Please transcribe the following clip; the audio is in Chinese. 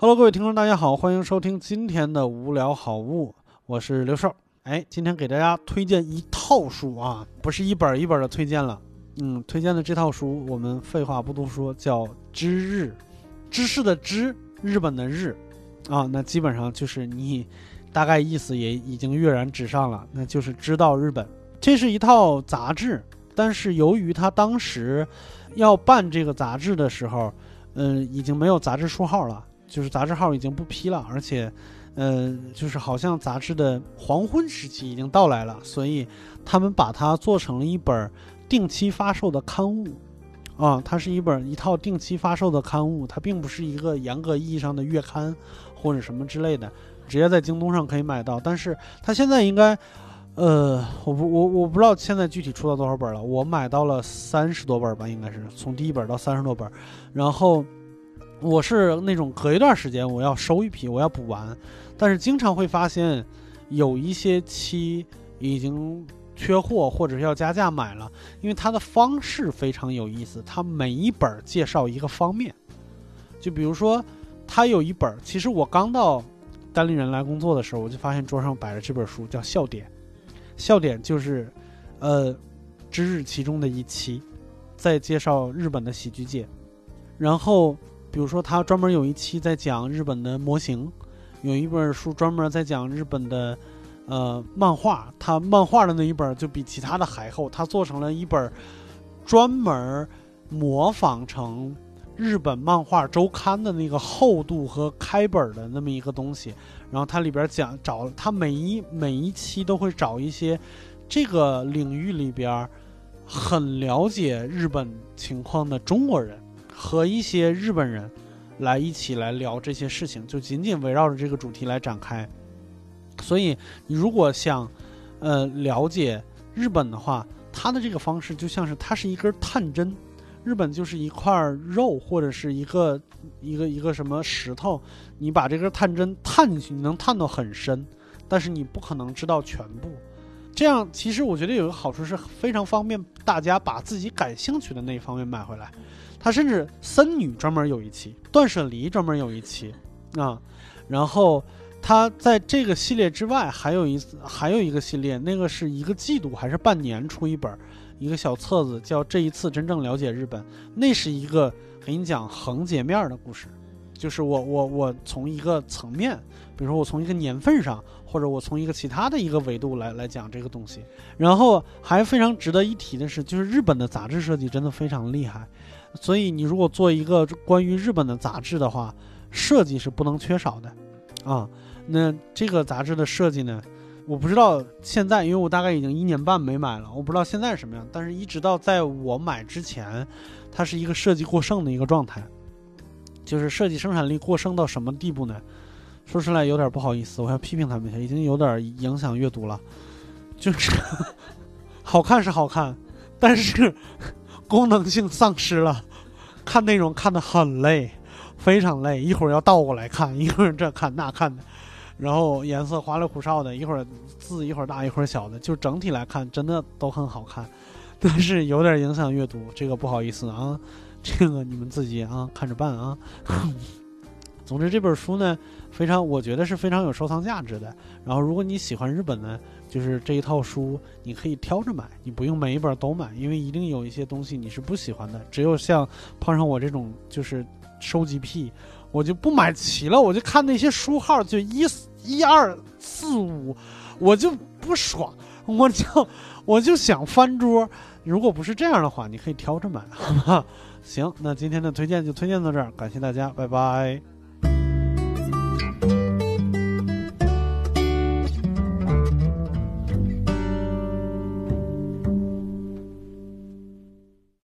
Hello，各位听众，大家好，欢迎收听今天的无聊好物，我是刘寿。哎，今天给大家推荐一套书啊，不是一本一本的推荐了。嗯，推荐的这套书，我们废话不多说，叫《知日》，知识的知，日本的日，啊，那基本上就是你大概意思也已经跃然纸上了，那就是知道日本。这是一套杂志，但是由于他当时要办这个杂志的时候，嗯，已经没有杂志书号了。就是杂志号已经不批了，而且，呃，就是好像杂志的黄昏时期已经到来了，所以他们把它做成了一本定期发售的刊物，啊，它是一本一套定期发售的刊物，它并不是一个严格意义上的月刊或者什么之类的，直接在京东上可以买到。但是它现在应该，呃，我不我我不知道现在具体出到多少本了，我买到了三十多本吧，应该是从第一本到三十多本，然后。我是那种隔一段时间我要收一批，我要补完，但是经常会发现有一些期已经缺货或者是要加价买了，因为它的方式非常有意思，它每一本介绍一个方面，就比如说它有一本，其实我刚到单立人来工作的时候，我就发现桌上摆着这本书叫《笑点》，笑点就是呃之日其中的一期，在介绍日本的喜剧界，然后。比如说，他专门有一期在讲日本的模型，有一本书专门在讲日本的，呃，漫画。他漫画的那一本就比其他的还厚，他做成了一本专门模仿成日本漫画周刊的那个厚度和开本的那么一个东西。然后它里边讲找他每一每一期都会找一些这个领域里边很了解日本情况的中国人。和一些日本人来一起来聊这些事情，就仅仅围绕着这个主题来展开。所以，你如果想，呃，了解日本的话，它的这个方式就像是它是一根探针，日本就是一块肉或者是一个一个一个什么石头，你把这根探针探进去，你能探到很深，但是你不可能知道全部。这样其实我觉得有一个好处是非常方便大家把自己感兴趣的那一方面买回来。他甚至森女专门有一期，断舍离专门有一期，啊，然后他在这个系列之外还有一还有一个系列，那个是一个季度还是半年出一本一个小册子，叫这一次真正了解日本，那是一个给你讲横截面的故事，就是我我我从一个层面，比如说我从一个年份上，或者我从一个其他的一个维度来来讲这个东西，然后还非常值得一提的是，就是日本的杂志设计真的非常厉害。所以，你如果做一个关于日本的杂志的话，设计是不能缺少的，啊，那这个杂志的设计呢，我不知道现在，因为我大概已经一年半没买了，我不知道现在是什么样。但是，一直到在我买之前，它是一个设计过剩的一个状态，就是设计生产力过剩到什么地步呢？说出来有点不好意思，我要批评他们一下，已经有点影响阅读了。就是 好看是好看，但是。功能性丧失了，看内容看得很累，非常累。一会儿要倒过来看，一会儿这看那看的，然后颜色花里胡哨的，一会儿字一会儿大一会儿小的，就整体来看真的都很好看，但是有点影响阅读，这个不好意思啊，这个你们自己啊看着办啊。总之这本书呢，非常我觉得是非常有收藏价值的。然后如果你喜欢日本呢。就是这一套书，你可以挑着买，你不用每一本都买，因为一定有一些东西你是不喜欢的。只有像碰上我这种就是收集癖，我就不买齐了，我就看那些书号，就一一二四五，我就不爽，我就我就想翻桌。如果不是这样的话，你可以挑着买，好吗？行，那今天的推荐就推荐到这儿，感谢大家，拜拜。